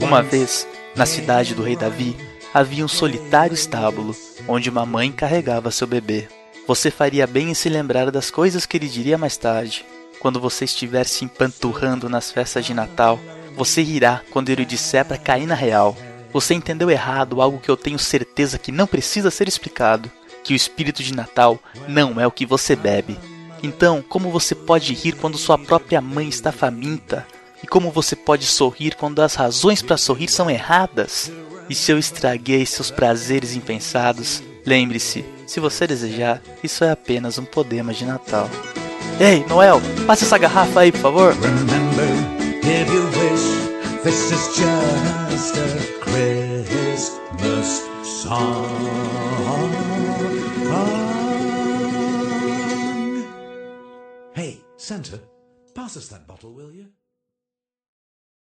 Uma vez, na cidade do rei Davi, havia um solitário estábulo, onde uma mãe carregava seu bebê. Você faria bem em se lembrar das coisas que ele diria mais tarde. Quando você estiver se empanturrando nas festas de Natal, você rirá quando ele disser para cair na real. Você entendeu errado algo que eu tenho certeza que não precisa ser explicado: que o espírito de Natal não é o que você bebe. Então, como você pode rir quando sua própria mãe está faminta? E como você pode sorrir quando as razões para sorrir são erradas? E se eu estraguei seus prazeres impensados, lembre-se, se você desejar, isso é apenas um podema de Natal. Ei, Noel, passa essa garrafa aí, por favor. Hey, Santa, pass us that bottle, will you?